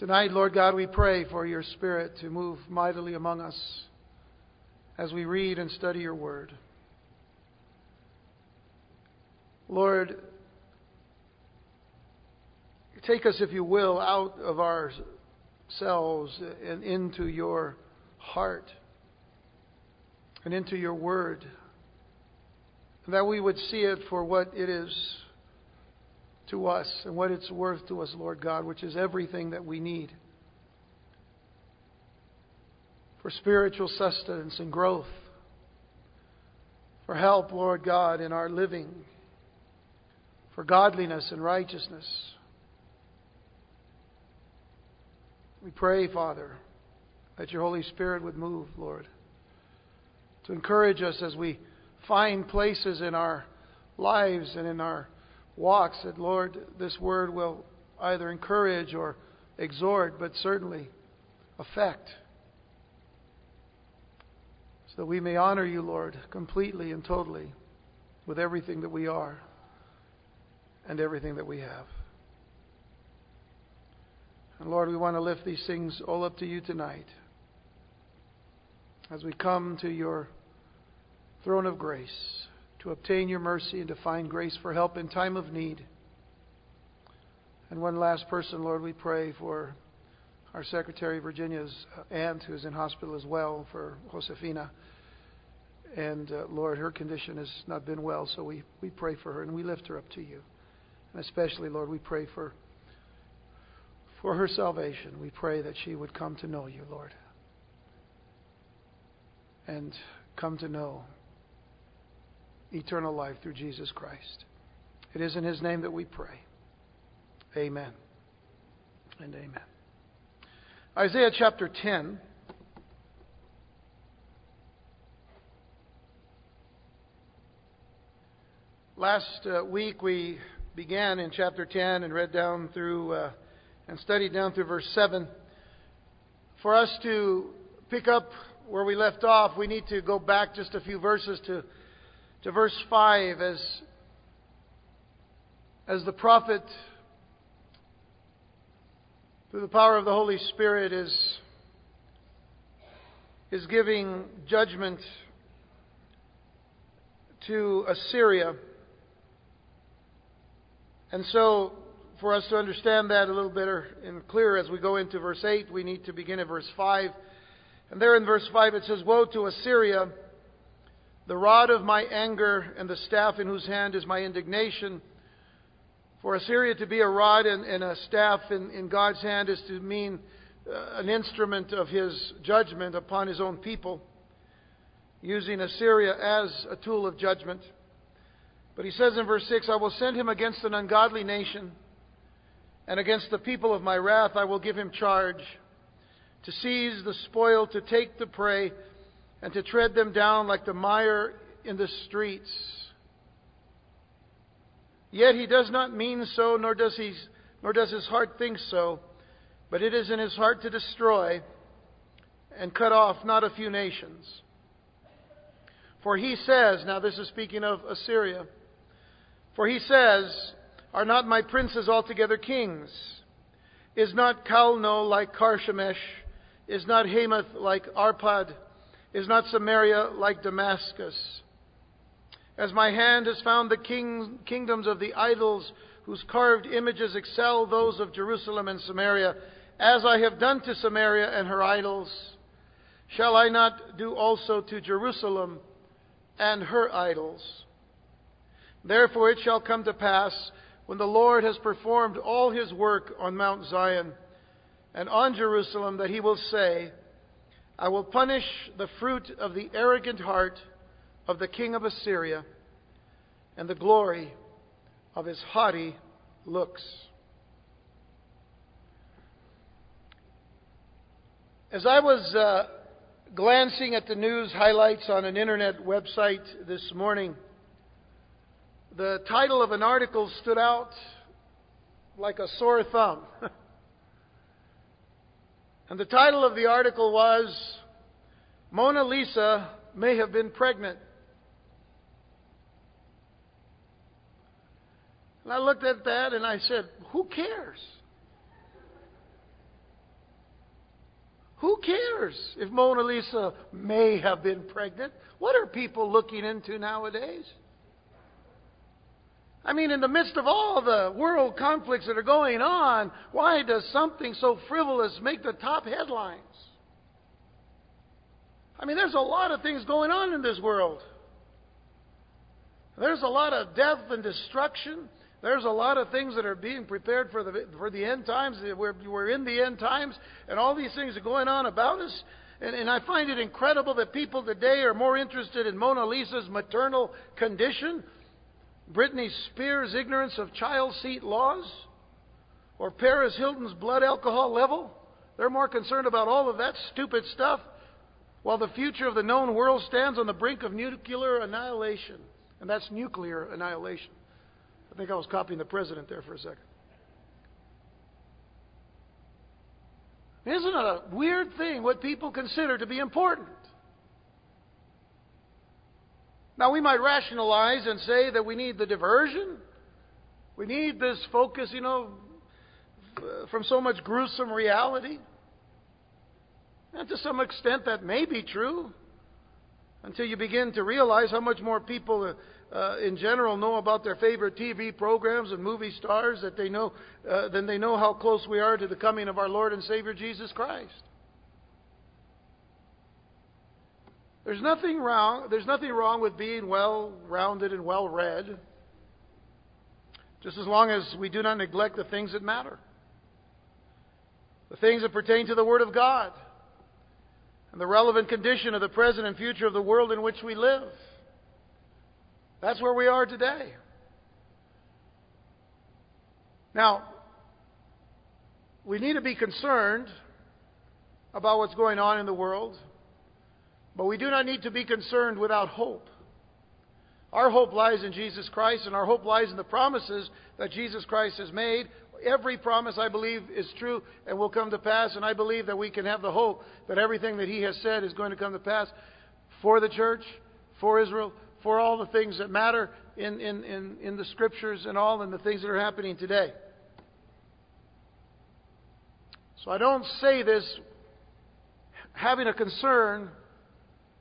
Tonight, Lord God, we pray for your Spirit to move mightily among us as we read and study your word. Lord, take us, if you will, out of ourselves and into your heart and into your word, that we would see it for what it is to us and what it's worth to us, Lord God, which is everything that we need for spiritual sustenance and growth, for help, Lord God, in our living, for godliness and righteousness. We pray, Father, that your Holy Spirit would move, Lord, to encourage us as we find places in our lives and in our walks that, Lord, this word will either encourage or exhort, but certainly affect. So that we may honor you, Lord, completely and totally with everything that we are and everything that we have. And Lord, we want to lift these things all up to you tonight as we come to your throne of grace to obtain your mercy and to find grace for help in time of need. And one last person, Lord, we pray for our Secretary Virginia's aunt who's in hospital as well, for Josefina. And uh, Lord, her condition has not been well, so we, we pray for her and we lift her up to you. And especially, Lord, we pray for, for her salvation. We pray that she would come to know you, Lord. And come to know eternal life through Jesus Christ. It is in His name that we pray. Amen and amen. Isaiah chapter 10. Last uh, week we began in chapter 10 and read down through uh, and studied down through verse 7. For us to pick up where we left off, we need to go back just a few verses to to verse 5 as, as the prophet, through the power of the Holy Spirit, is, is giving judgment to Assyria. And so, for us to understand that a little better and clearer as we go into verse 8, we need to begin at verse 5. And there in verse 5 it says, Woe to Assyria! The rod of my anger and the staff in whose hand is my indignation. For Assyria to be a rod and, and a staff in, in, God's hand is to mean uh, an instrument of his judgment upon his own people, using Assyria as a tool of judgment. But he says in verse 6 I will send him against an ungodly nation, and against the people of my wrath I will give him charge to seize the spoil, to take the prey and to tread them down like the mire in the streets. Yet he does not mean so, nor does, he, nor does his heart think so, but it is in his heart to destroy and cut off not a few nations. For he says, now this is speaking of Assyria, for he says, Are not my princes altogether kings? Is not Calno like Carchemish? Is not Hamath like Arpad? Is not Samaria like Damascus? As my hand has found the king, kingdoms of the idols whose carved images excel those of Jerusalem and Samaria, as I have done to Samaria and her idols, shall I not do also to Jerusalem and her idols? Therefore it shall come to pass, when the Lord has performed all his work on Mount Zion and on Jerusalem, that he will say, I will punish the fruit of the arrogant heart of the king of Assyria and the glory of his haughty looks. As I was uh, glancing at the news highlights on an internet website this morning, the title of an article stood out like a sore thumb. And the title of the article was Mona Lisa May Have Been Pregnant. And I looked at that and I said, Who cares? Who cares if Mona Lisa may have been pregnant? What are people looking into nowadays? I mean, in the midst of all the world conflicts that are going on, why does something so frivolous make the top headlines? I mean, there's a lot of things going on in this world. There's a lot of death and destruction. There's a lot of things that are being prepared for the, for the end times. We're, we're in the end times, and all these things are going on about us. And, and I find it incredible that people today are more interested in Mona Lisa's maternal condition, Britney Spears' ignorance of child seat laws, or Paris Hilton's blood alcohol level. They're more concerned about all of that stupid stuff, while the future of the known world stands on the brink of nuclear annihilation. And that's nuclear annihilation. I think I was copying the president there for a second. Isn't it a weird thing what people consider to be important? Now, we might rationalize and say that we need the diversion. We need this focus, you know, from so much gruesome reality. And to some extent, that may be true until you begin to realize how much more people uh, in general know about their favorite TV programs and movie stars that they know uh, than they know how close we are to the coming of our Lord and Savior Jesus Christ. There's nothing wrong. There's nothing wrong with being well-rounded and well-read, just as long as we do not neglect the things that matter, the things that pertain to the Word of God, and the relevant condition of the present and future of the world in which we live. That's where we are today. Now, we need to be concerned about what's going on in the world, but we do not need to be concerned without hope. Our hope lies in Jesus Christ, and our hope lies in the promises that Jesus Christ has made. Every promise, I believe, is true and will come to pass, and I believe that we can have the hope that everything that He has said is going to come to pass for the church, for Israel, for all the things that matter in, in, in, in the scriptures and all, and the things that are happening today. So I don't say this having a concern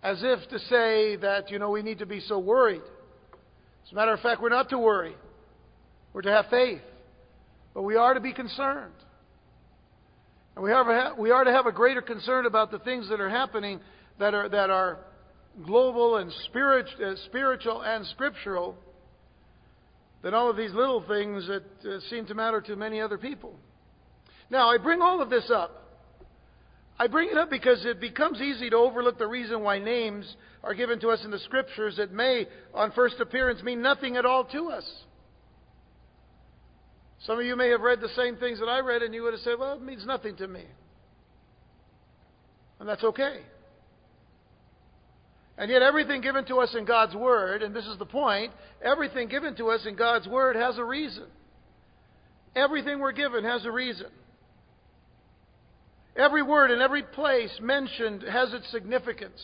as if to say that, you know, we need to be so worried. As a matter of fact, we're not to worry. We're to have faith. But we are to be concerned. And we are, we are to have a greater concern about the things that are happening that are, that are global and spirit, uh, spiritual and scriptural than all of these little things that uh, seem to matter to many other people. Now, I bring all of this up. I bring it up because it becomes easy to overlook the reason why names are given to us in the scriptures that may, on first appearance, mean nothing at all to us. Some of you may have read the same things that I read, and you would have said, well, it means nothing to me. And that's okay. And yet, everything given to us in God's Word, and this is the point, everything given to us in God's Word has a reason. Everything we're given has a reason. Every word in every place mentioned has its significance.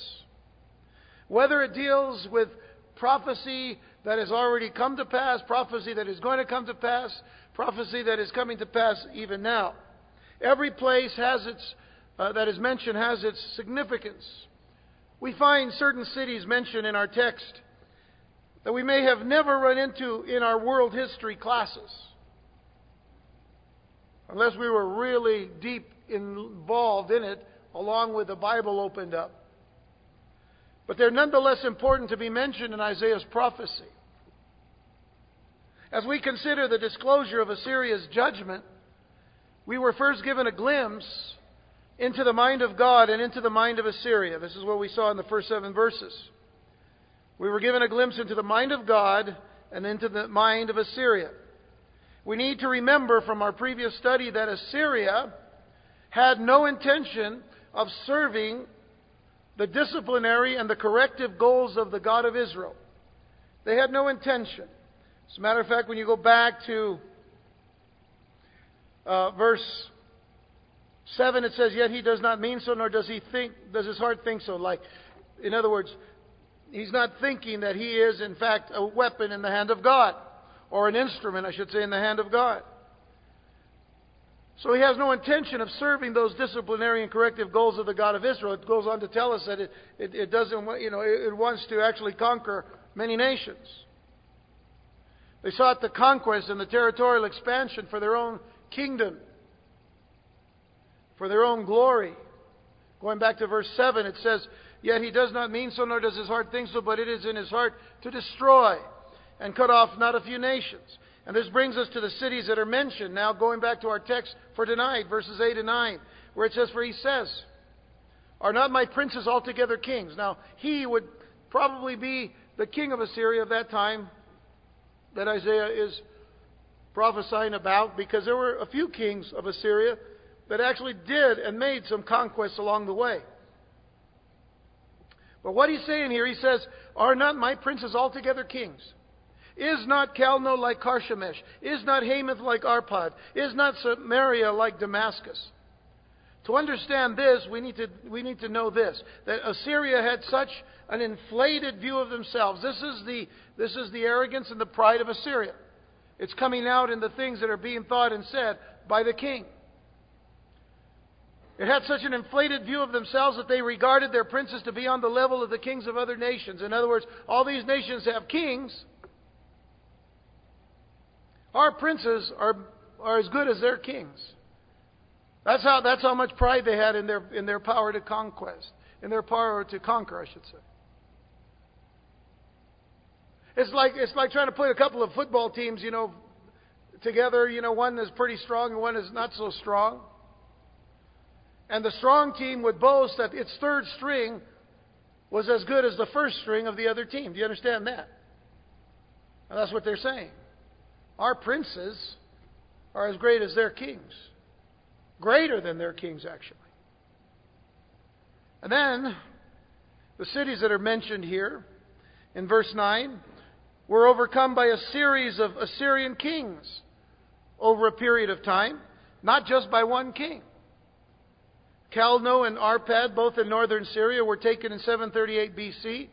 Whether it deals with prophecy that has already come to pass, prophecy that is going to come to pass, prophecy that is coming to pass even now. Every place has its, uh, that is mentioned has its significance. We find certain cities mentioned in our text that we may have never run into in our world history classes. Unless we were really deep involved in it, along with the Bible opened up. But they're nonetheless important to be mentioned in Isaiah's prophecy. As we consider the disclosure of Assyria's judgment, we were first given a glimpse into the mind of God and into the mind of Assyria. This is what we saw in the first seven verses. We were given a glimpse into the mind of God and into the mind of Assyria. We need to remember from our previous study that Assyria had no intention of serving the disciplinary and the corrective goals of the God of Israel. They had no intention. As a matter of fact, when you go back to uh, verse 7, it says, Yet he does not mean so, nor does he think, does his heart think so. Like, in other words, he's not thinking that he is, in fact, a weapon in the hand of God, or an instrument, I should say, in the hand of God. So he has no intention of serving those disciplinary and corrective goals of the God of Israel. It goes on to tell us that it, it, it doesn't, you know, it, it wants to actually conquer many nations. They sought the conquest and the territorial expansion for their own kingdom, for their own glory. Going back to verse 7, it says, Yet he does not mean so, nor does his heart think so, but it is in his heart to destroy and cut off not a few nations. And this brings us to the cities that are mentioned. Now, going back to our text for tonight, verses 8 and 9, where it says, For he says, Are not my princes altogether kings? Now, he would probably be the king of Assyria of that time that Isaiah is prophesying about, because there were a few kings of Assyria that actually did and made some conquests along the way. But what he's saying here, he says, Are not my princes altogether kings? Is not Calno like Carchemish? Is not Hamath like Arpad? Is not Samaria like Damascus? To understand this, we need to, we need to know this that Assyria had such an inflated view of themselves. This is, the, this is the arrogance and the pride of Assyria. It's coming out in the things that are being thought and said by the king. It had such an inflated view of themselves that they regarded their princes to be on the level of the kings of other nations. In other words, all these nations have kings, our princes are, are as good as their kings. That's how, that's how much pride they had in their, in their power to conquest, in their power to conquer, I should say. It's like, it's like trying to put a couple of football teams, you know, together. You know, one is pretty strong and one is not so strong. And the strong team would boast that its third string was as good as the first string of the other team. Do you understand that? And that's what they're saying. Our princes are as great as their kings, greater than their kings, actually. And then, the cities that are mentioned here in verse 9 were overcome by a series of Assyrian kings over a period of time, not just by one king. Calno and Arpad, both in northern Syria, were taken in 738 BC.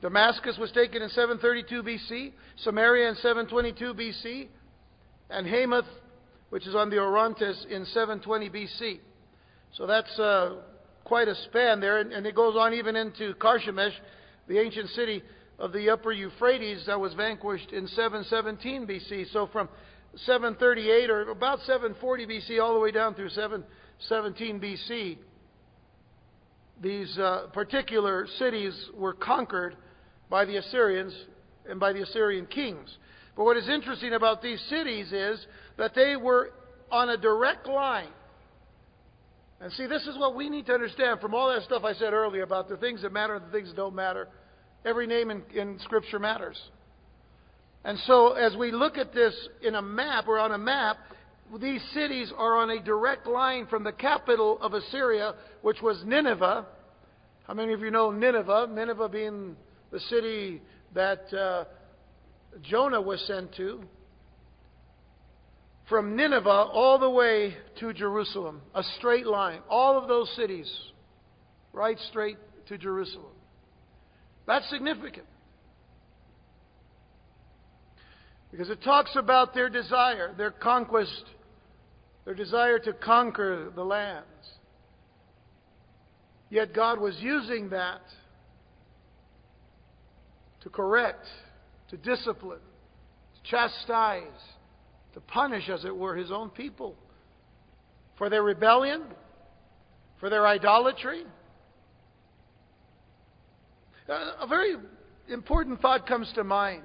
Damascus was taken in 732 BC, Samaria in 722 BC, and Hamath, which is on the Orontes, in 720 BC. So that's uh, quite a span there, and, and, it goes on even into Carchemish, the ancient city of the upper Euphrates that was vanquished in 717 BC. So from 738 or about 740 BC all the way down through 717 BC, these uh, particular cities were conquered by the Assyrians and by the Assyrian kings. But what is interesting about these cities is that they were on a direct line. And see, this is what we need to understand from all that stuff I said earlier about the things that matter and the things that don't matter. Every name in, in Scripture matters. And so, as we look at this in a map or on a map, these cities are on a direct line from the capital of Assyria, which was Nineveh. How many of you know Nineveh? Nineveh being the city that uh, Jonah was sent to, from Nineveh all the way to Jerusalem, a straight line. All of those cities, right straight to Jerusalem. That's significant. Because it talks about their desire, their conquest, their desire to conquer the lands. Yet God was using that to correct, to discipline, to chastise, to punish, as it were, his own people for their rebellion, for their idolatry. A very important thought comes to mind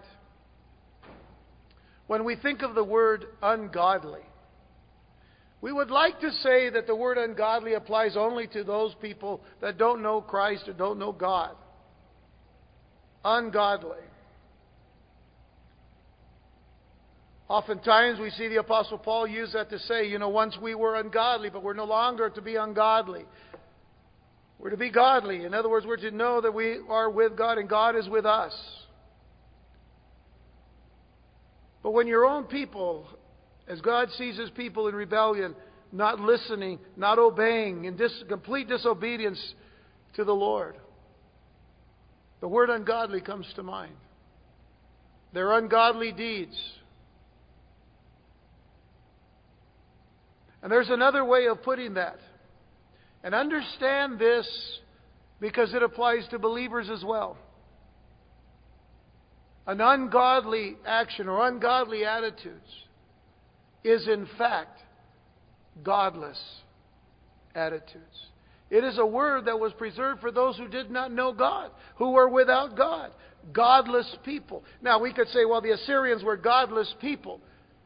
when we think of the word ungodly. We would like to say that the word ungodly applies only to those people that don't know Christ or don't know God ungodly. Oftentimes we see the Apostle Paul use that to say, you know, once we were ungodly, but we're no longer to be ungodly. We're to be godly. In other words, we're to know that we are with God and God is with us. But when your own people, as God sees his people in rebellion, not listening, not obeying, in dis- complete disobedience to the Lord, the word ungodly comes to mind. Their ungodly deeds. And there's another way of putting that. And understand this because it applies to believers as well. An ungodly action or ungodly attitudes is in fact godless attitudes. It is a word that was preserved for those who did not know God, who were without God, godless people. Now, we could say, well, the Assyrians were godless people.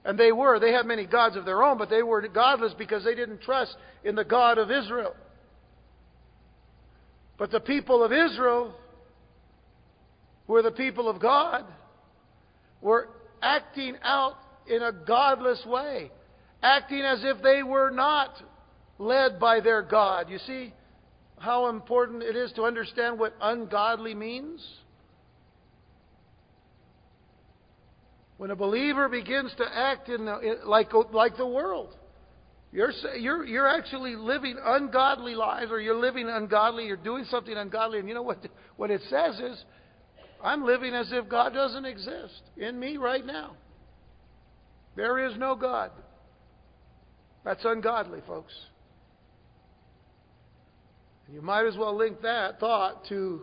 And they were. They had many gods of their own, but they were godless because they didn't trust in the God of Israel. But the people of Israel, who were the people of God, were acting out in a godless way, acting as if they were not led by their God. You see how important it is to understand what ungodly means? When a believer begins to act in, the, like, like the world, you're, you're, you're actually living ungodly lives, or you're living ungodly, you're doing something ungodly, and you know what, what it says is, I'm living as if God doesn't exist in me right now. There is no God. That's ungodly, folks. You might as well link that thought to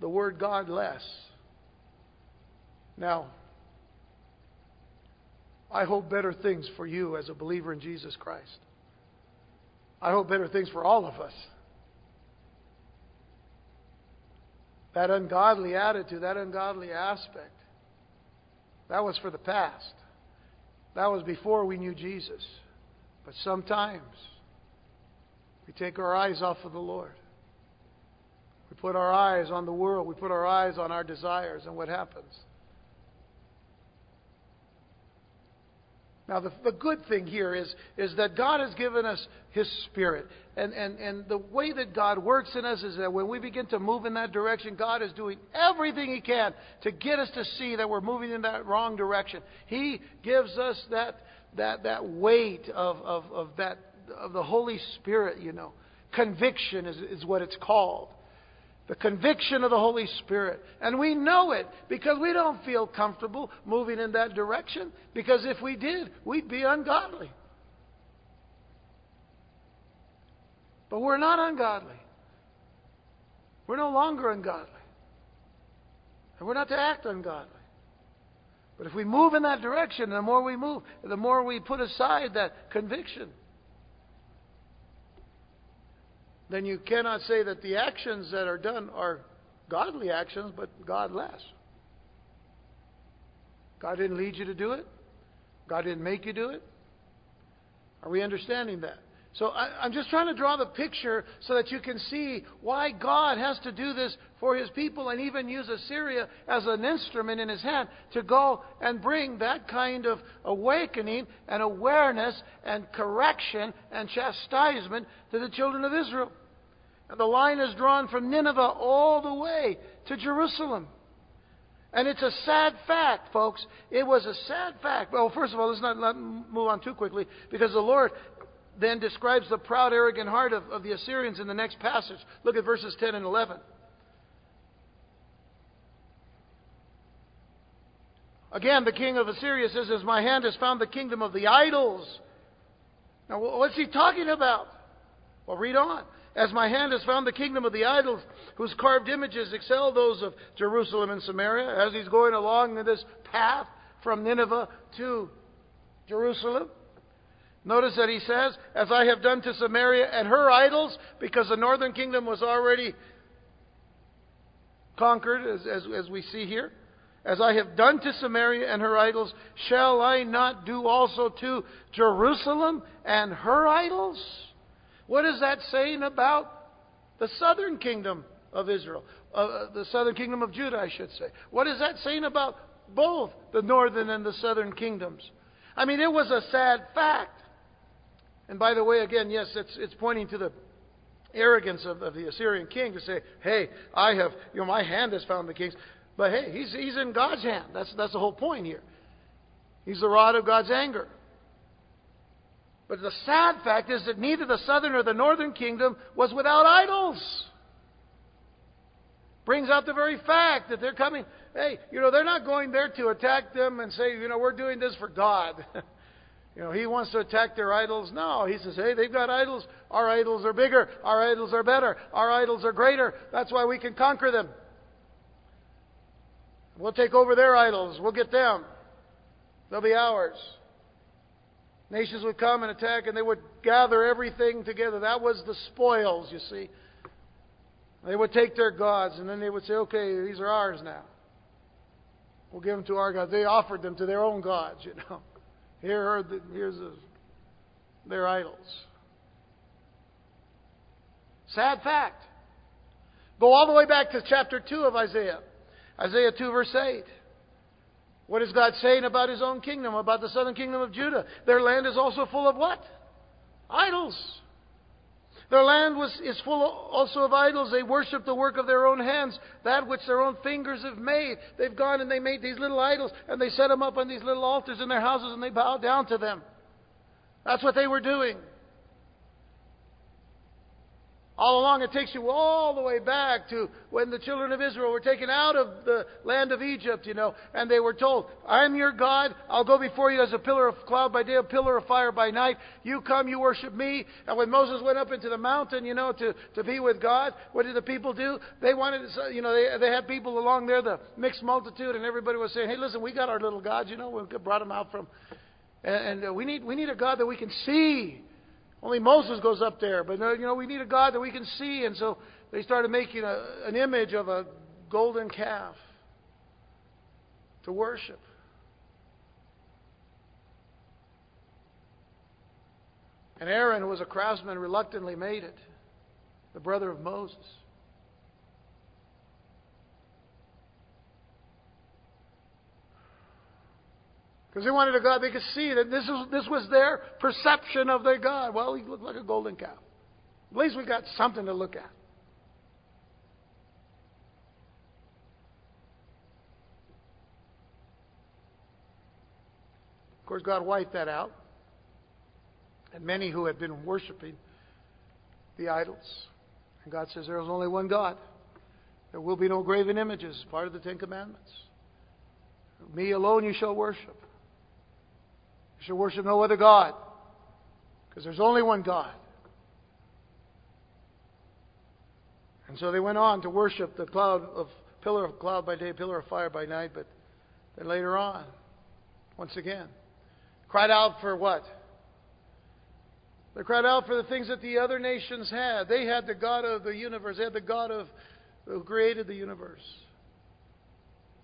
the word God less. Now, I hope better things for you as a believer in Jesus Christ. I hope better things for all of us. That ungodly attitude, that ungodly aspect, that was for the past. That was before we knew Jesus. But sometimes we take our eyes off of the Lord. We put our eyes on the world. We put our eyes on our desires. And what happens? Now, the, the good thing here is, is that God has given us His Spirit. And, and, and the way that God works in us is that when we begin to move in that direction, God is doing everything He can to get us to see that we're moving in that wrong direction. He gives us that, that, that weight of, of, of, that, of the Holy Spirit, you know. Conviction is, is what it's called the conviction of the Holy Spirit. And we know it because we don't feel comfortable moving in that direction. Because if we did, we'd be ungodly. But we're not ungodly. We're no longer ungodly. And we're not to act ungodly. But if we move in that direction, the more we move, the more we put aside that conviction. Then you cannot say that the actions that are done are godly actions, but godless. God didn't lead you to do it. God didn't make you do it. Are we understanding that? So I, am just trying to draw the picture so that you can see why God has to do this for His people and even use Assyria as an instrument in His hand to go and bring that kind of awakening and awareness and correction and chastisement to the children of Israel. And the line is drawn from Nineveh all the way to Jerusalem. And it's a sad fact, folks. It was a sad fact. Well, first of all, let's not, not move on too quickly because the Lord then describes the proud, arrogant heart of, of the Assyrians in the next passage. Look at verses 10 and 11. Again, the king of Assyria says, As my hand has found the kingdom of the idols. Now, what's he talking about? Well, read on. As my hand has found the kingdom of the idols, whose carved images excel those of Jerusalem and Samaria, as he's going along this path from Nineveh to Jerusalem. Notice that he says, As I have done to Samaria and her idols, because the northern kingdom was already conquered, as, as, as we see here. As I have done to Samaria and her idols, shall I not do also to Jerusalem and her idols? What is that saying about the southern kingdom of Israel? Uh, uh, the southern kingdom of Judah, I should say. What is that saying about both the northern and the southern kingdoms? I mean, it was a sad fact. And by the way, again, yes, it's, it's pointing to the arrogance of, of the Assyrian king to say, hey, I have, you know, my hand has found the kings. But hey, he's, he's in God's hand. That's, that's the whole point here. He's the rod of God's anger. But the sad fact is that neither the southern or the northern kingdom was without idols. Brings out the very fact that they're coming. Hey, you know, they're not going there to attack them and say, you know, we're doing this for God. You know, he wants to attack their idols. No, he says, hey, they've got idols. Our idols are bigger. Our idols are better. Our idols are greater. That's why we can conquer them. We'll take over their idols. We'll get them. They'll be ours. Nations would come and attack, and they would gather everything together. That was the spoils, you see. They would take their gods, and then they would say, okay, these are ours now. We'll give them to our gods. They offered them to their own gods, you know. Here are the, here's the, their idols. Sad fact. Go all the way back to chapter 2 of Isaiah. Isaiah 2, verse 8. What is God saying about His own kingdom, about the southern kingdom of Judah? Their land is also full of what? Idols. Their land was, is full also of idols. They worship the work of their own hands, that which their own fingers have made. They've gone and they made these little idols and they set them up on these little altars in their houses and they bow down to them. That's what they were doing. All along, it takes you all the way back to when the children of Israel were taken out of the land of Egypt, you know, and they were told, I'm your God. I'll go before you as a pillar of cloud by day, a pillar of fire by night. You come, you worship me. And when Moses went up into the mountain, you know, to, to be with God, what did the people do? They wanted, you know, they, they had people along there, the mixed multitude, and everybody was saying, hey, listen, we got our little gods, you know, we brought them out from, and, and uh, we need, we need a God that we can see. Only Moses goes up there, but you know we need a God that we can see, and so they started making a, an image of a golden calf to worship. And Aaron, who was a craftsman, reluctantly made it, the brother of Moses. Because they wanted a God they could see that this, is, this was their perception of their God. Well, he looked like a golden cow. At least we got something to look at. Of course, God wiped that out. And many who had been worshiping the idols. And God says there is only one God. There will be no graven images, part of the Ten Commandments. Me alone you shall worship. Shall worship no other God, because there's only one God. And so they went on to worship the cloud of pillar of cloud by day, pillar of fire by night, but then later on, once again, cried out for what? They cried out for the things that the other nations had. They had the God of the universe. They had the God of who created the universe.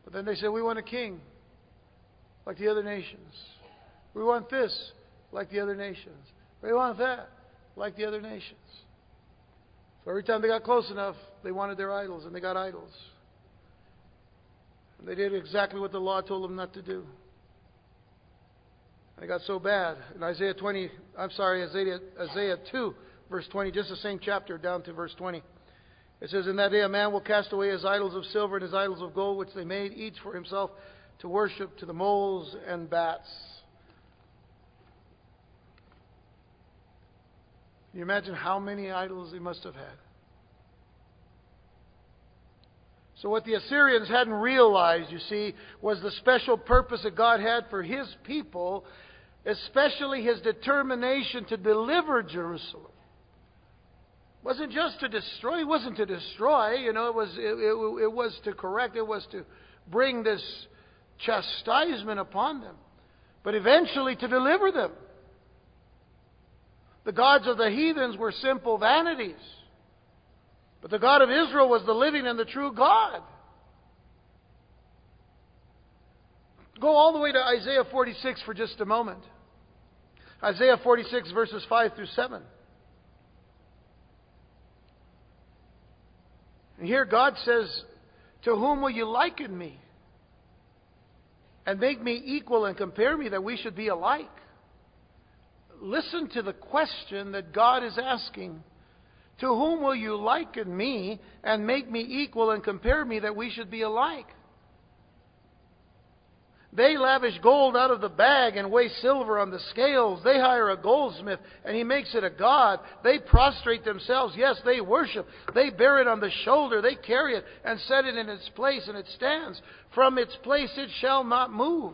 But then they said, "We want a king, like the other nations." We want this like the other nations. We want that like the other nations. So every time they got close enough, they wanted their idols, and they got idols. And they did exactly what the law told them not to do. And it got so bad. In Isaiah 20, I'm sorry, Isaiah, Isaiah 2, verse 20, just the same chapter down to verse 20. It says, In that day a man will cast away his idols of silver and his idols of gold, which they made each for himself to worship to the moles and bats. Can you imagine how many idols they must have had? So, what the Assyrians hadn't realized, you see, was the special purpose that God had for His people, especially His determination to deliver Jerusalem. It wasn't just to destroy. It wasn't to destroy. You know, it was it, it, it was to correct. It was to bring this chastisement upon them, but eventually to deliver them. The gods of the heathens were simple vanities. But the God of Israel was the living and the true God. Go all the way to Isaiah 46 for just a moment. Isaiah 46, verses 5 through 7. And here God says, To whom will you liken me? And make me equal and compare me that we should be alike? Listen to the question that God is asking. To whom will you liken me and make me equal and compare me that we should be alike? They lavish gold out of the bag and weigh silver on the scales. They hire a goldsmith and he makes it a god. They prostrate themselves. Yes, they worship. They bear it on the shoulder. They carry it and set it in its place and it stands. From its place it shall not move.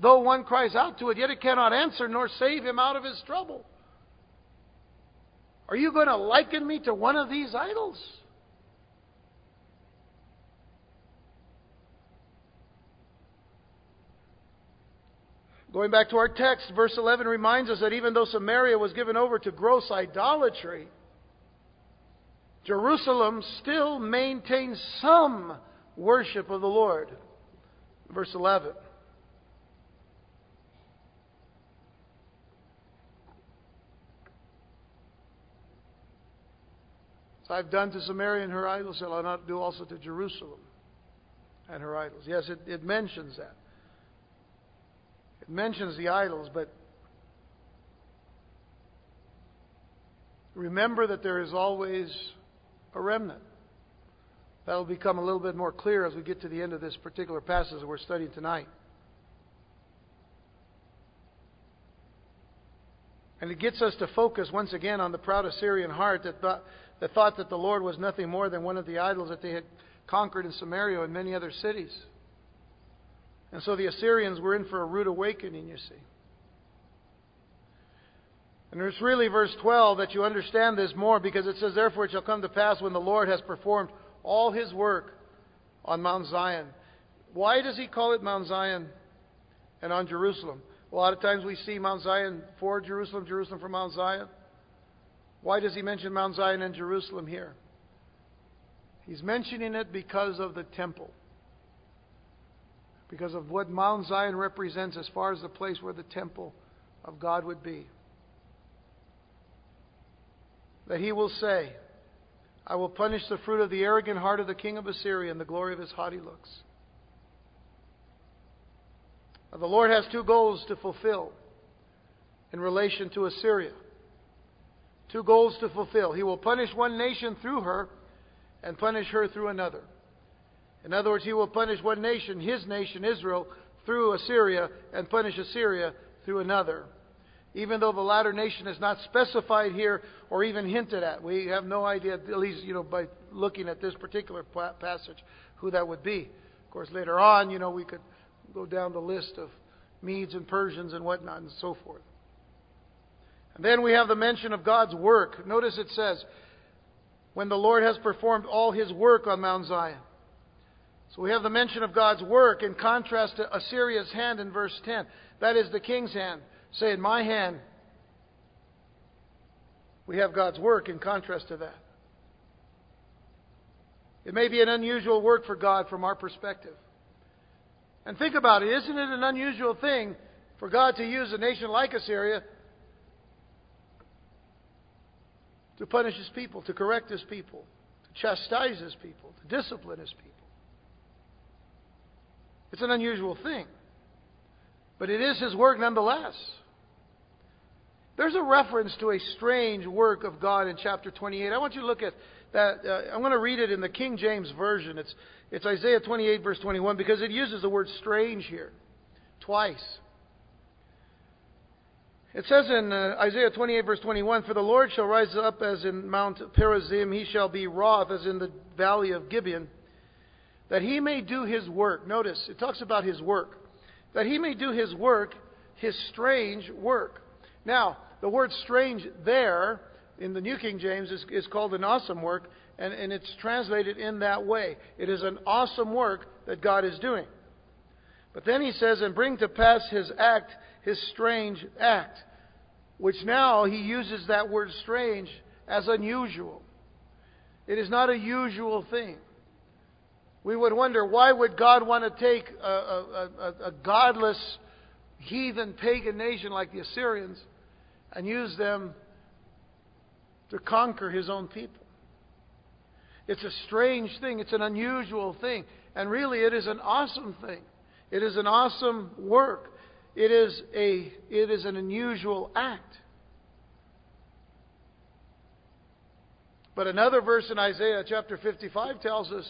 Though one cries out to it, yet it cannot answer nor save him out of his trouble. Are you going to liken me to one of these idols? Going back to our text, verse 11 reminds us that even though Samaria was given over to gross idolatry, Jerusalem still maintains some worship of the Lord. Verse 11. I've done to Samaria and her idols, shall I not do also to Jerusalem and her idols? Yes, it, it mentions that. It mentions the idols, but remember that there is always a remnant. That'll become a little bit more clear as we get to the end of this particular passage that we're studying tonight. And it gets us to focus once again on the proud Assyrian heart that thought, that thought that the Lord was nothing more than one of the idols that they had conquered in Samaria and many other cities. And so the Assyrians were in for a rude awakening, you see. And it's really verse 12 that you understand this more because it says, Therefore it shall come to pass when the Lord has performed all his work on Mount Zion. Why does he call it Mount Zion and on Jerusalem? A lot of times we see Mount Zion for Jerusalem, Jerusalem for Mount Zion. Why does he mention Mount Zion and Jerusalem here? He's mentioning it because of the temple. Because of what Mount Zion represents as far as the place where the temple of God would be. That he will say, I will punish the fruit of the arrogant heart of the king of Assyria and the glory of his haughty looks. Now, the Lord has two goals to fulfill in relation to Assyria. Two goals to fulfill. He will punish one nation through her and punish her through another. In other words, he will punish one nation, his nation, Israel, through Assyria and punish Assyria through another. Even though the latter nation is not specified here or even hinted at. We have no idea, at least you know, by looking at this particular passage, who that would be. Of course, later on, you know, we could go down the list of Medes and Persians and whatnot and so forth. Then we have the mention of God's work. Notice it says, when the Lord has performed all his work on Mount Zion. So we have the mention of God's work in contrast to Assyria's hand in verse 10. That is the king's hand. Say, in my hand, we have God's work in contrast to that. It may be an unusual work for God from our perspective. And think about it. Isn't it an unusual thing for God to use a nation like Assyria to punish his people, to correct his people, to chastise his people, to discipline his people? It's an unusual thing. But it is his work nonetheless. There's a reference to a strange work of God in chapter 28. I want you to look at that. Uh, I'm going to read it in the King James Version. It's, it's Isaiah 28, verse 21, because it uses the word strange here twice. It says in uh, Isaiah 28, verse 21 For the Lord shall rise up as in Mount Perazim, he shall be wroth as in the valley of Gibeon, that he may do his work. Notice, it talks about his work. That he may do his work, his strange work. Now, the word strange there in the New King James is, is called an awesome work, and, and it's translated in that way. It is an awesome work that God is doing. But then he says, and bring to pass his act, his strange act, which now he uses that word strange as unusual. It is not a usual thing. We would wonder why would God want to take a, a, a, a godless, heathen, pagan nation like the Assyrians and use them to conquer his own people. It's a strange thing, it's an unusual thing, and really it is an awesome thing. It is an awesome work. It is a it is an unusual act. But another verse in Isaiah chapter 55 tells us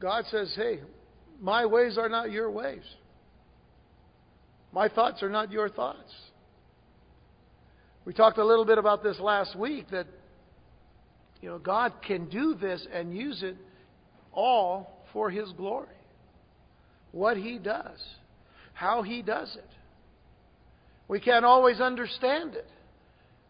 God says, "Hey, my ways are not your ways. My thoughts are not your thoughts." We talked a little bit about this last week that you know God can do this and use it all for his glory. What he does how He does it. We can't always understand it.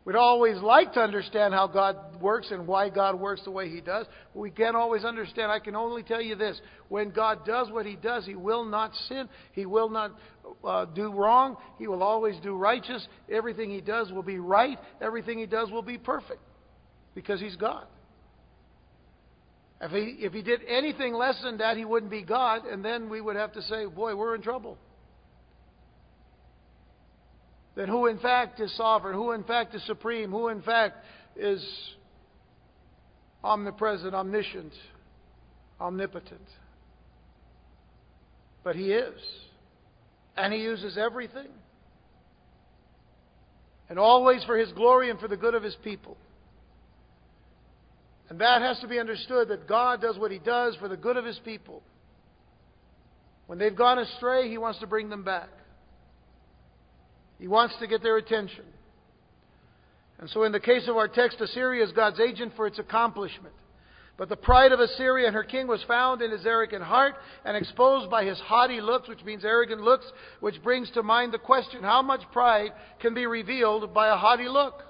We'd always like to understand how God works and why God works the way He does. We can't always understand. I can only tell you this. When God does what He does, He will not sin. He will not uh, do wrong. He will always do righteous. Everything He does will be right. Everything He does will be perfect. Because He's God. If he, if he did anything less than that, He wouldn't be God. And then we would have to say, boy, we're in trouble then who in fact is sovereign, who in fact is supreme, who in fact is omnipresent, omniscient, omnipotent. But He is. And He uses everything. And always for His glory and for the good of His people. And that has to be understood that God does what He does for the good of His people. When they've gone astray, He wants to bring them back. He wants to get their attention. And so, in the case of our text, Assyria is God's agent for its accomplishment. But the pride of Assyria and her king was found in his arrogant heart and exposed by his haughty looks, which means arrogant looks, which brings to mind the question how much pride can be revealed by a haughty look?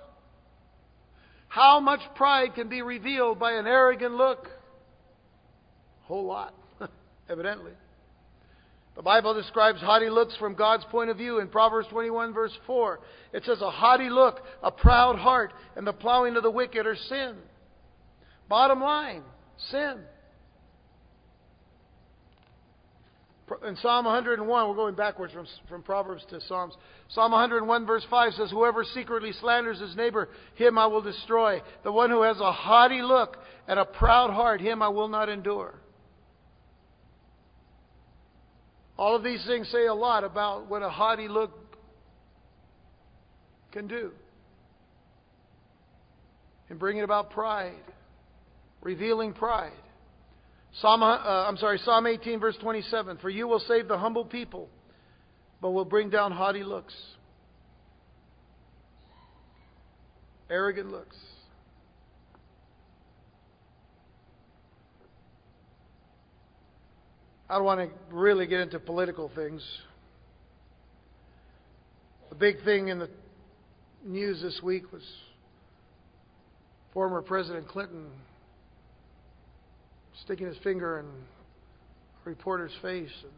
How much pride can be revealed by an arrogant look? A whole lot, evidently. The Bible describes haughty looks from God's point of view in Proverbs 21, verse 4. It says, A haughty look, a proud heart, and the plowing of the wicked are sin. Bottom line, sin. In Psalm 101, we're going backwards from, from Proverbs to Psalms. Psalm 101, verse 5 says, Whoever secretly slanders his neighbor, him I will destroy. The one who has a haughty look and a proud heart, him I will not endure. All of these things say a lot about what a haughty look can do in bringing about pride, revealing pride. Psalm, uh, I'm sorry, Psalm 18, verse 27. For you will save the humble people, but will bring down haughty looks, arrogant looks. I don't want to really get into political things. The big thing in the news this week was former President Clinton sticking his finger in a reporter's face and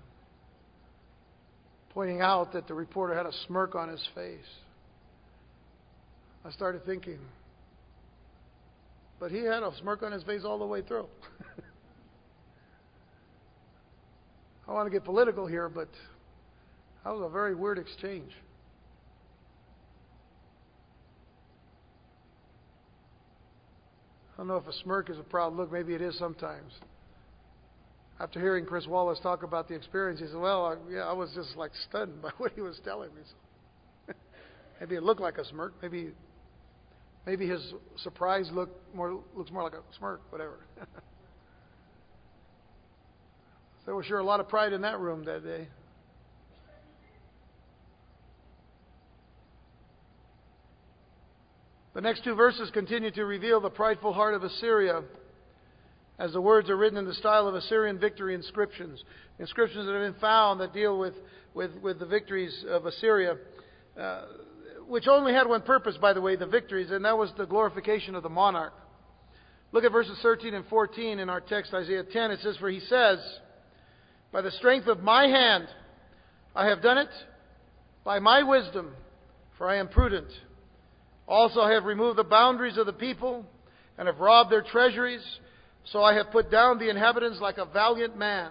pointing out that the reporter had a smirk on his face. I started thinking, but he had a smirk on his face all the way through. I don't want to get political here, but that was a very weird exchange. I don't know if a smirk is a proud look. Maybe it is sometimes. After hearing Chris Wallace talk about the experience, he said, "Well, I, yeah, I was just like stunned by what he was telling me." So maybe it looked like a smirk. Maybe, maybe his surprise look more looks more like a smirk. Whatever. There was sure a lot of pride in that room that day. The next two verses continue to reveal the prideful heart of Assyria as the words are written in the style of Assyrian victory inscriptions. Inscriptions that have been found that deal with, with, with the victories of Assyria, uh, which only had one purpose, by the way, the victories, and that was the glorification of the monarch. Look at verses 13 and 14 in our text, Isaiah 10. It says, For he says, by the strength of my hand I have done it, by my wisdom, for I am prudent. Also I have removed the boundaries of the people, and have robbed their treasuries. So I have put down the inhabitants like a valiant man.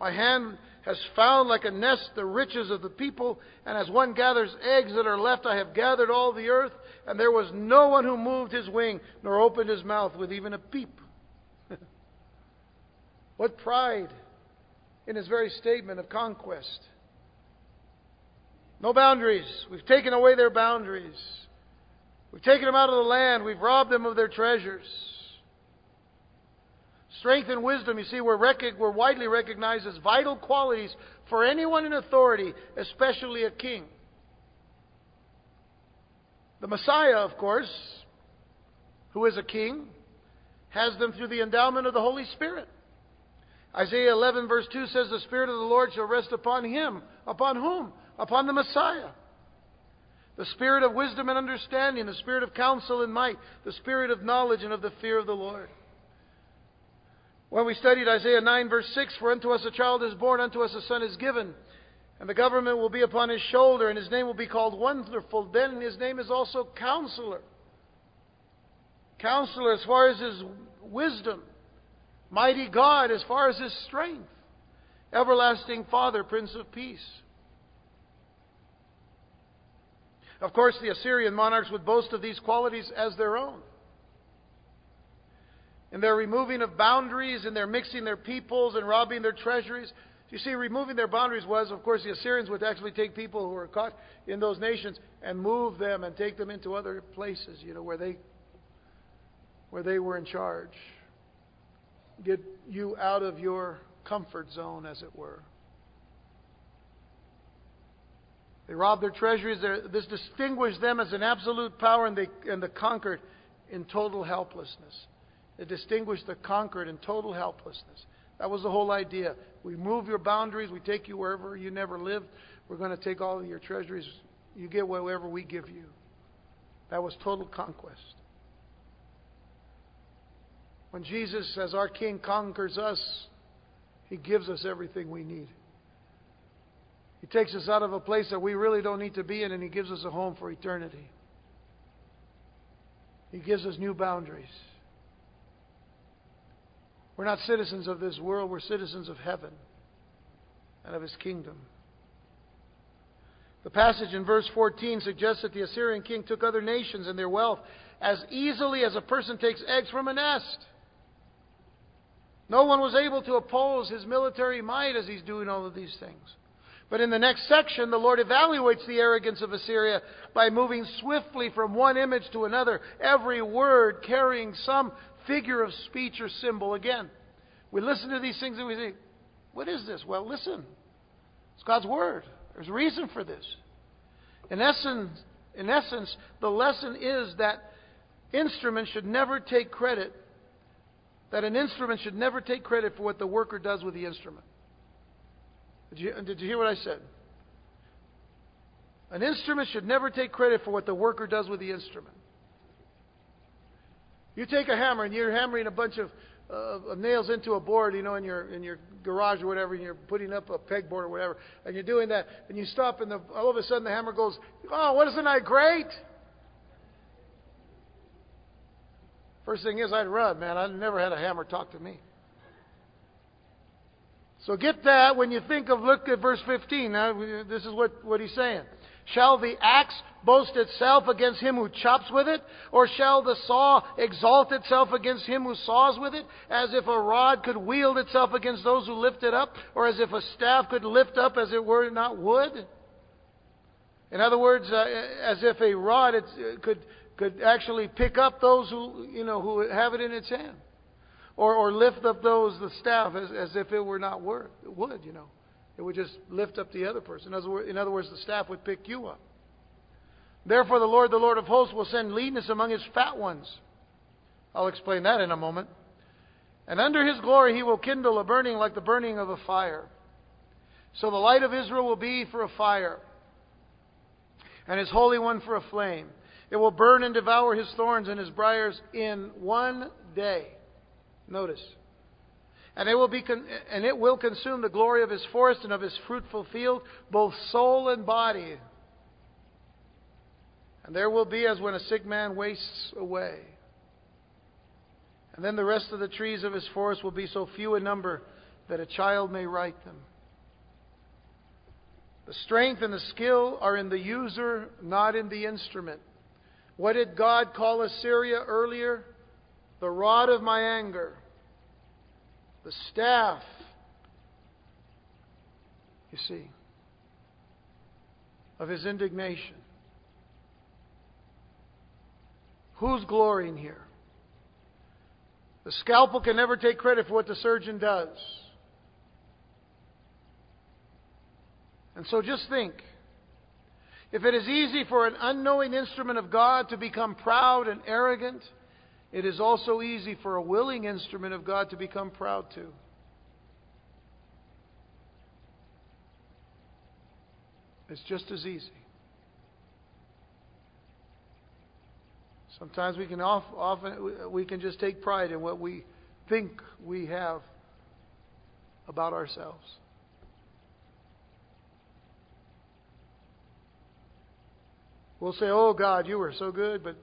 My hand has found like a nest the riches of the people, and as one gathers eggs that are left, I have gathered all the earth, and there was no one who moved his wing, nor opened his mouth with even a peep. what pride! In his very statement of conquest. No boundaries. We've taken away their boundaries. We've taken them out of the land. We've robbed them of their treasures. Strength and wisdom, you see, were, rec- were widely recognized as vital qualities for anyone in authority, especially a king. The Messiah, of course, who is a king, has them through the endowment of the Holy Spirit. Isaiah 11, verse 2 says, The Spirit of the Lord shall rest upon him. Upon whom? Upon the Messiah. The Spirit of wisdom and understanding, the Spirit of counsel and might, the Spirit of knowledge and of the fear of the Lord. When we studied Isaiah 9, verse 6, For unto us a child is born, unto us a son is given, and the government will be upon his shoulder, and his name will be called Wonderful. Then his name is also Counselor. Counselor as far as his wisdom Mighty God as far as his strength. Everlasting Father, Prince of Peace. Of course, the Assyrian monarchs would boast of these qualities as their own. In their removing of boundaries, in their mixing their peoples and robbing their treasuries. You see, removing their boundaries was, of course, the Assyrians would actually take people who were caught in those nations and move them and take them into other places, you know, where they where they were in charge get you out of your comfort zone, as it were. They robbed their treasuries. This distinguished them as an absolute power, and, they, and the conquered in total helplessness. It distinguished the conquered in total helplessness. That was the whole idea. We move your boundaries. We take you wherever you never lived. We're going to take all of your treasuries. You get whatever we give you. That was total conquest. When Jesus, as our King, conquers us, He gives us everything we need. He takes us out of a place that we really don't need to be in, and He gives us a home for eternity. He gives us new boundaries. We're not citizens of this world, we're citizens of heaven and of His kingdom. The passage in verse 14 suggests that the Assyrian king took other nations and their wealth as easily as a person takes eggs from a nest. No one was able to oppose his military might as he's doing all of these things. But in the next section, the Lord evaluates the arrogance of Assyria by moving swiftly from one image to another, every word carrying some figure of speech or symbol. Again, we listen to these things and we say, what is this? Well, listen. It's God's Word. There's a reason for this. In essence, in essence, the lesson is that instruments should never take credit that an instrument should never take credit for what the worker does with the instrument. Did you, did you hear what I said? An instrument should never take credit for what the worker does with the instrument. You take a hammer and you're hammering a bunch of, uh, of nails into a board, you know, in your in your garage or whatever, and you're putting up a pegboard or whatever, and you're doing that, and you stop, and the, all of a sudden the hammer goes, "Oh, wasn't that great?" First thing is, I'd run, man. I never had a hammer talk to me. So get that when you think of, look at verse 15. Now, this is what, what he's saying. Shall the axe boast itself against him who chops with it? Or shall the saw exalt itself against him who saws with it? As if a rod could wield itself against those who lift it up? Or as if a staff could lift up as it were not wood? In other words, uh, as if a rod could could actually pick up those who, you know, who have it in its hand. Or, or lift up those, the staff, as, as if it were not worth, it would, you know. It would just lift up the other person. In other, words, in other words, the staff would pick you up. Therefore, the Lord, the Lord of hosts, will send leanness among his fat ones. I'll explain that in a moment. And under his glory he will kindle a burning like the burning of a fire. So the light of Israel will be for a fire, and his Holy One for a flame. It will burn and devour his thorns and his briars in one day. Notice. And it will be con- and it will consume the glory of his forest and of his fruitful field, both soul and body. And there will be as when a sick man wastes away. And then the rest of the trees of his forest will be so few in number that a child may write them. The strength and the skill are in the user, not in the instrument. What did God call Assyria earlier? The rod of my anger, the staff. You see, of his indignation. Who's glorying here? The scalpel can never take credit for what the surgeon does. And so just think if it is easy for an unknowing instrument of God to become proud and arrogant, it is also easy for a willing instrument of God to become proud too. It's just as easy. Sometimes we can off, often we can just take pride in what we think we have about ourselves. We'll say, "Oh God, you were so good," but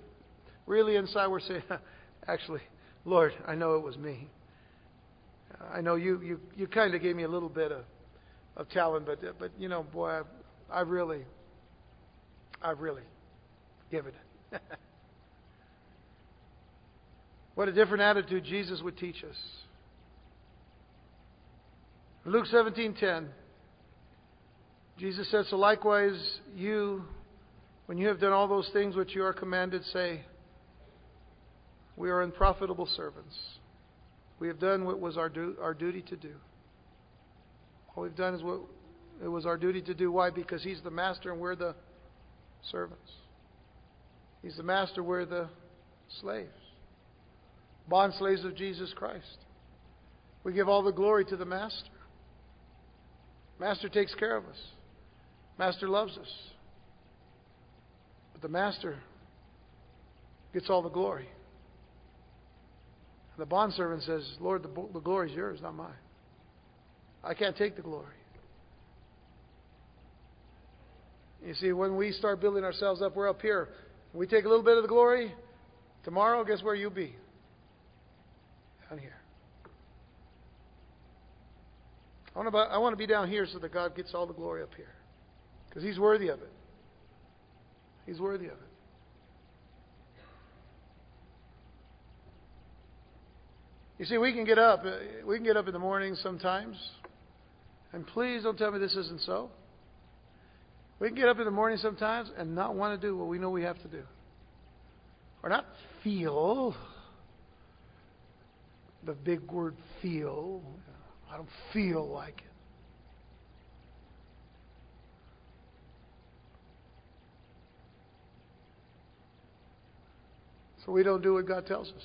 really inside we're saying, "Actually, Lord, I know it was me. I know you you you kind of gave me a little bit of of talent, but but you know, boy, I, I really, I really given it." What a different attitude Jesus would teach us. Luke 17:10 Jesus says, "So likewise you when you have done all those things which you are commanded say, we are unprofitable servants. We have done what was our, du- our duty to do. All we've done is what it was our duty to do. Why? Because He's the master and we're the servants. He's the master, we're the slaves bond slaves of Jesus Christ. We give all the glory to the Master. Master takes care of us. Master loves us. The Master gets all the glory. And the bondservant says, Lord, the, the glory is yours, not mine. I can't take the glory. You see, when we start building ourselves up, we're up here. We take a little bit of the glory. Tomorrow, guess where you'll be? down here. I want, to, I want to be down here so that God gets all the glory up here. Because He's worthy of it. He's worthy of it. You see, we can get up. Uh, we can get up in the morning sometimes. And please don't tell me this isn't so. We can get up in the morning sometimes and not want to do what we know we have to do. Or not feel the big word feel. I don't feel like it. So we don't do what God tells us.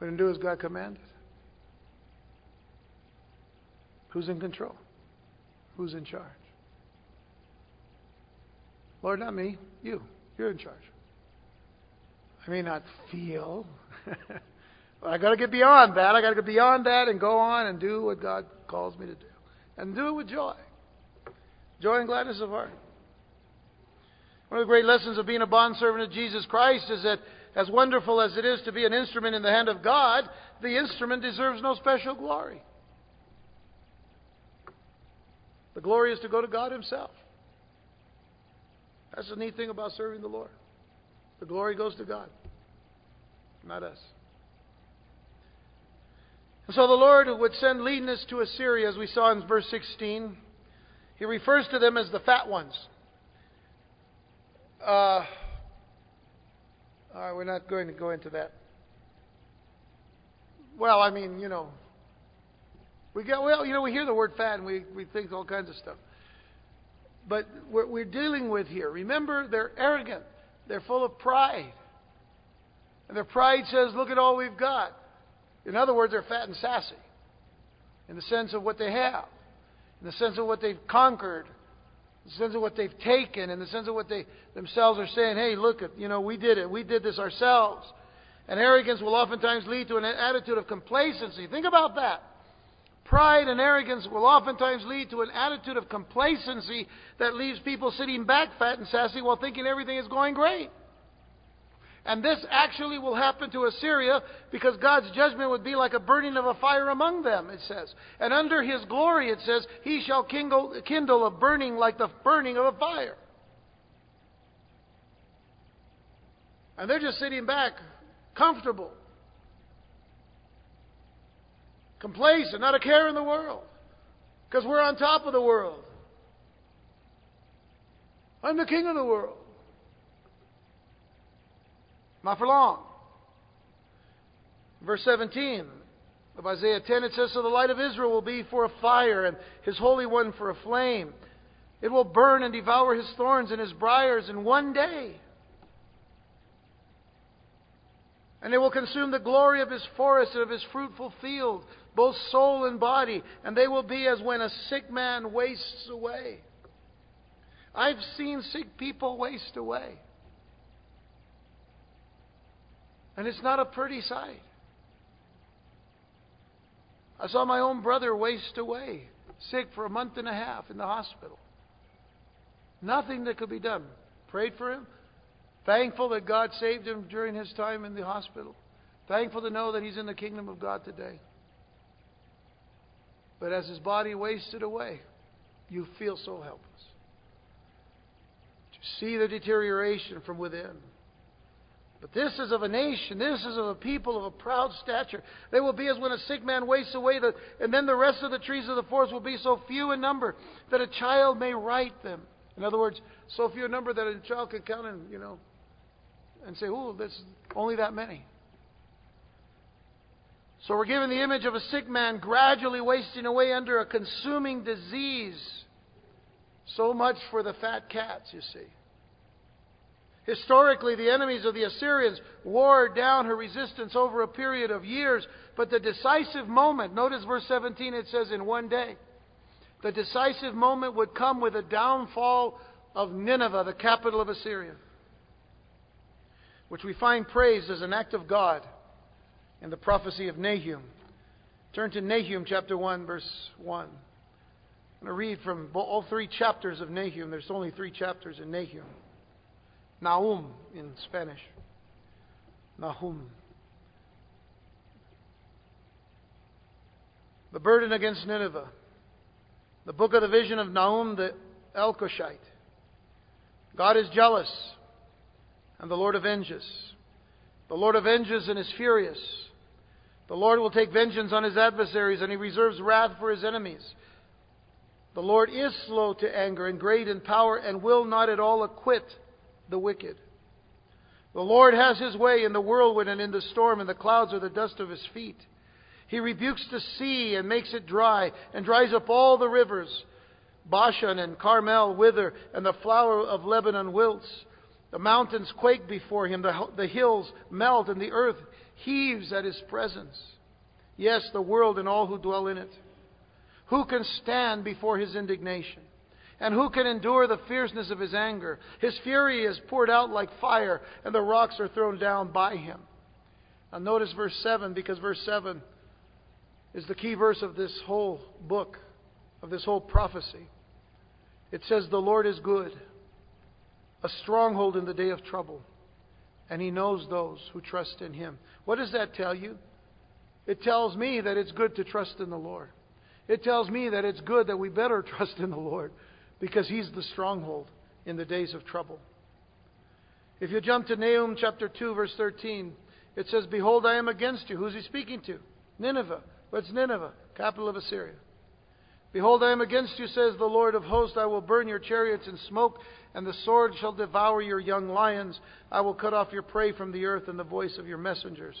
We don't do as God commanded. Who's in control? Who's in charge? Lord, not me. You. You're in charge. I may not feel. but I got to get beyond that. I got to get beyond that and go on and do what God calls me to do, and do it with joy, joy and gladness of heart. One of the great lessons of being a bondservant of Jesus Christ is that, as wonderful as it is to be an instrument in the hand of God, the instrument deserves no special glory. The glory is to go to God Himself. That's the neat thing about serving the Lord. The glory goes to God, not us. And so the Lord who would send leanness to Assyria, as we saw in verse 16. He refers to them as the fat ones. Uh, all right, we're not going to go into that. Well, I mean, you know, we get well, you know, we hear the word fat and we we think all kinds of stuff. But what we're dealing with here, remember, they're arrogant. They're full of pride. And their pride says, "Look at all we've got." In other words, they're fat and sassy in the sense of what they have, in the sense of what they've conquered, the sense of what they've taken, in the sense of what they themselves are saying, hey, look you know, we did it. We did this ourselves. And arrogance will oftentimes lead to an attitude of complacency. Think about that. Pride and arrogance will oftentimes lead to an attitude of complacency that leaves people sitting back fat and sassy while thinking everything is going great. And this actually will happen to Assyria because God's judgment would be like a burning of a fire among them, it says. And under his glory, it says, he shall kindle, kindle a burning like the burning of a fire. And they're just sitting back, comfortable, complacent, not a care in the world, because we're on top of the world. I'm the king of the world. Not for long. Verse 17 of Isaiah 10, it says, So the light of Israel will be for a fire, and his Holy One for a flame. It will burn and devour his thorns and his briers in one day. And it will consume the glory of his forest and of his fruitful field, both soul and body, and they will be as when a sick man wastes away. I've seen sick people waste away. And it's not a pretty sight. I saw my own brother waste away, sick for a month and a half in the hospital. Nothing that could be done. Prayed for him. Thankful that God saved him during his time in the hospital. Thankful to know that he's in the kingdom of God today. But as his body wasted away, you feel so helpless. To see the deterioration from within. But this is of a nation, this is of a people of a proud stature. They will be as when a sick man wastes away, the, and then the rest of the trees of the forest will be so few in number that a child may write them. In other words, so few in number that a child can count and, you know, and say, oh, there's only that many. So we're given the image of a sick man gradually wasting away under a consuming disease. So much for the fat cats, you see. Historically, the enemies of the Assyrians wore down her resistance over a period of years, but the decisive moment, notice verse 17, it says, in one day. The decisive moment would come with the downfall of Nineveh, the capital of Assyria, which we find praised as an act of God in the prophecy of Nahum. Turn to Nahum chapter 1, verse 1. I'm going to read from all three chapters of Nahum. There's only three chapters in Nahum. Nahum in Spanish. Nahum. The burden against Nineveh. The book of the vision of Nahum the Elkoshite. God is jealous, and the Lord avenges. The Lord avenges and is furious. The Lord will take vengeance on his adversaries, and he reserves wrath for his enemies. The Lord is slow to anger and great in power, and will not at all acquit the wicked. The Lord has his way in the whirlwind and in the storm, and the clouds are the dust of his feet. He rebukes the sea and makes it dry, and dries up all the rivers. Bashan and Carmel wither, and the flower of Lebanon wilts. The mountains quake before him, the, the hills melt, and the earth heaves at his presence. Yes, the world and all who dwell in it. Who can stand before his indignation? And who can endure the fierceness of his anger? His fury is poured out like fire, and the rocks are thrown down by him. Now, notice verse 7, because verse 7 is the key verse of this whole book, of this whole prophecy. It says, The Lord is good, a stronghold in the day of trouble, and he knows those who trust in him. What does that tell you? It tells me that it's good to trust in the Lord. It tells me that it's good that we better trust in the Lord because he's the stronghold in the days of trouble. If you jump to Nahum chapter 2, verse 13, it says, Behold, I am against you. Who's he speaking to? Nineveh. What's Nineveh? Capital of Assyria. Behold, I am against you, says the Lord of hosts. I will burn your chariots in smoke, and the sword shall devour your young lions. I will cut off your prey from the earth, and the voice of your messengers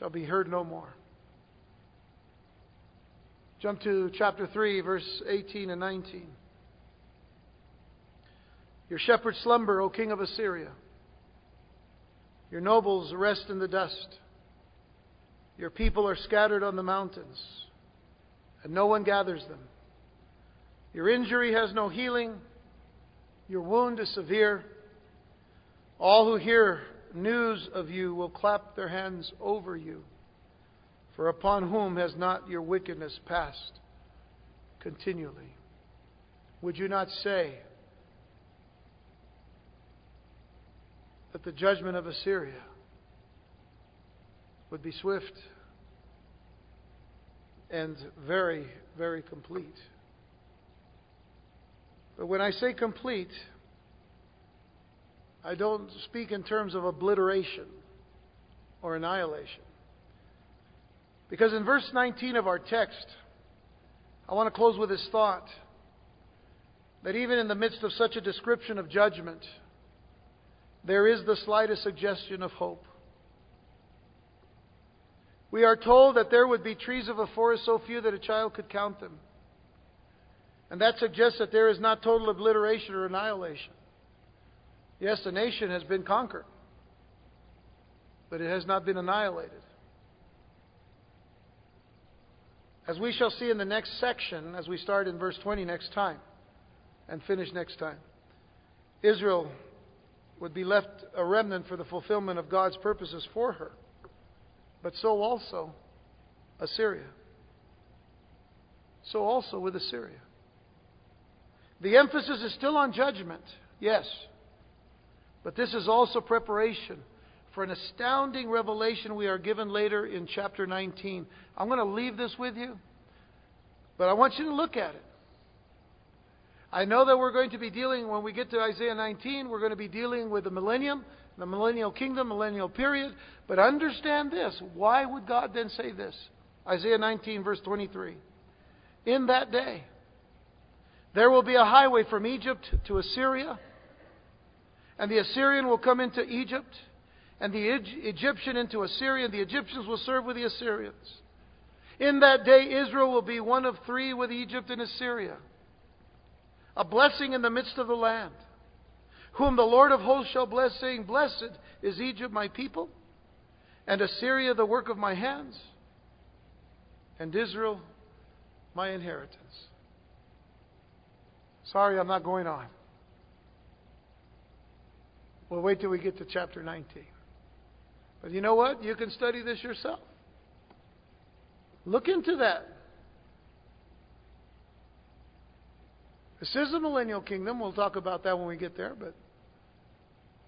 shall be heard no more. Jump to chapter 3, verse 18 and 19. Your shepherds slumber, O king of Assyria. Your nobles rest in the dust. Your people are scattered on the mountains, and no one gathers them. Your injury has no healing. Your wound is severe. All who hear news of you will clap their hands over you. For upon whom has not your wickedness passed continually? Would you not say, that the judgment of Assyria would be swift and very, very complete. But when I say complete, I don't speak in terms of obliteration or annihilation. Because in verse 19 of our text, I want to close with this thought that even in the midst of such a description of judgment, there is the slightest suggestion of hope. We are told that there would be trees of a forest so few that a child could count them. And that suggests that there is not total obliteration or annihilation. Yes, the nation has been conquered, but it has not been annihilated. As we shall see in the next section, as we start in verse 20 next time, and finish next time. Israel would be left a remnant for the fulfillment of God's purposes for her, but so also Assyria. So also with Assyria. The emphasis is still on judgment, yes, but this is also preparation for an astounding revelation we are given later in chapter 19. I'm going to leave this with you, but I want you to look at it. I know that we're going to be dealing, when we get to Isaiah 19, we're going to be dealing with the millennium, the millennial kingdom, millennial period. But understand this. Why would God then say this? Isaiah 19, verse 23. In that day, there will be a highway from Egypt to Assyria, and the Assyrian will come into Egypt, and the Egyptian into Assyria, and the Egyptians will serve with the Assyrians. In that day, Israel will be one of three with Egypt and Assyria a blessing in the midst of the land. Whom the Lord of hosts shall bless, saying, Blessed is Egypt, my people, and Assyria, the work of my hands, and Israel, my inheritance. Sorry, I'm not going on. We'll wait till we get to chapter 19. But you know what? You can study this yourself. Look into that. This is the millennial kingdom. We'll talk about that when we get there. But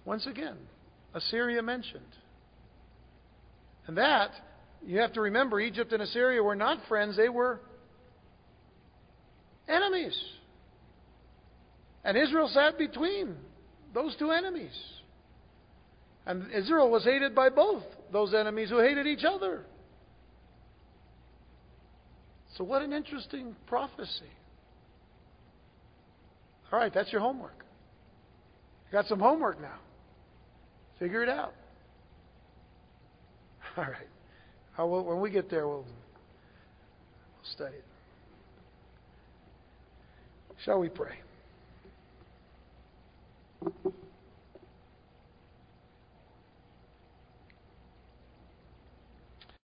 once again, Assyria mentioned. And that, you have to remember, Egypt and Assyria were not friends, they were enemies. And Israel sat between those two enemies. And Israel was hated by both those enemies who hated each other. So, what an interesting prophecy. All right, that's your homework. You got some homework now. Figure it out. All right. Uh, Will, when we get there, we'll, we'll study it. Shall we pray?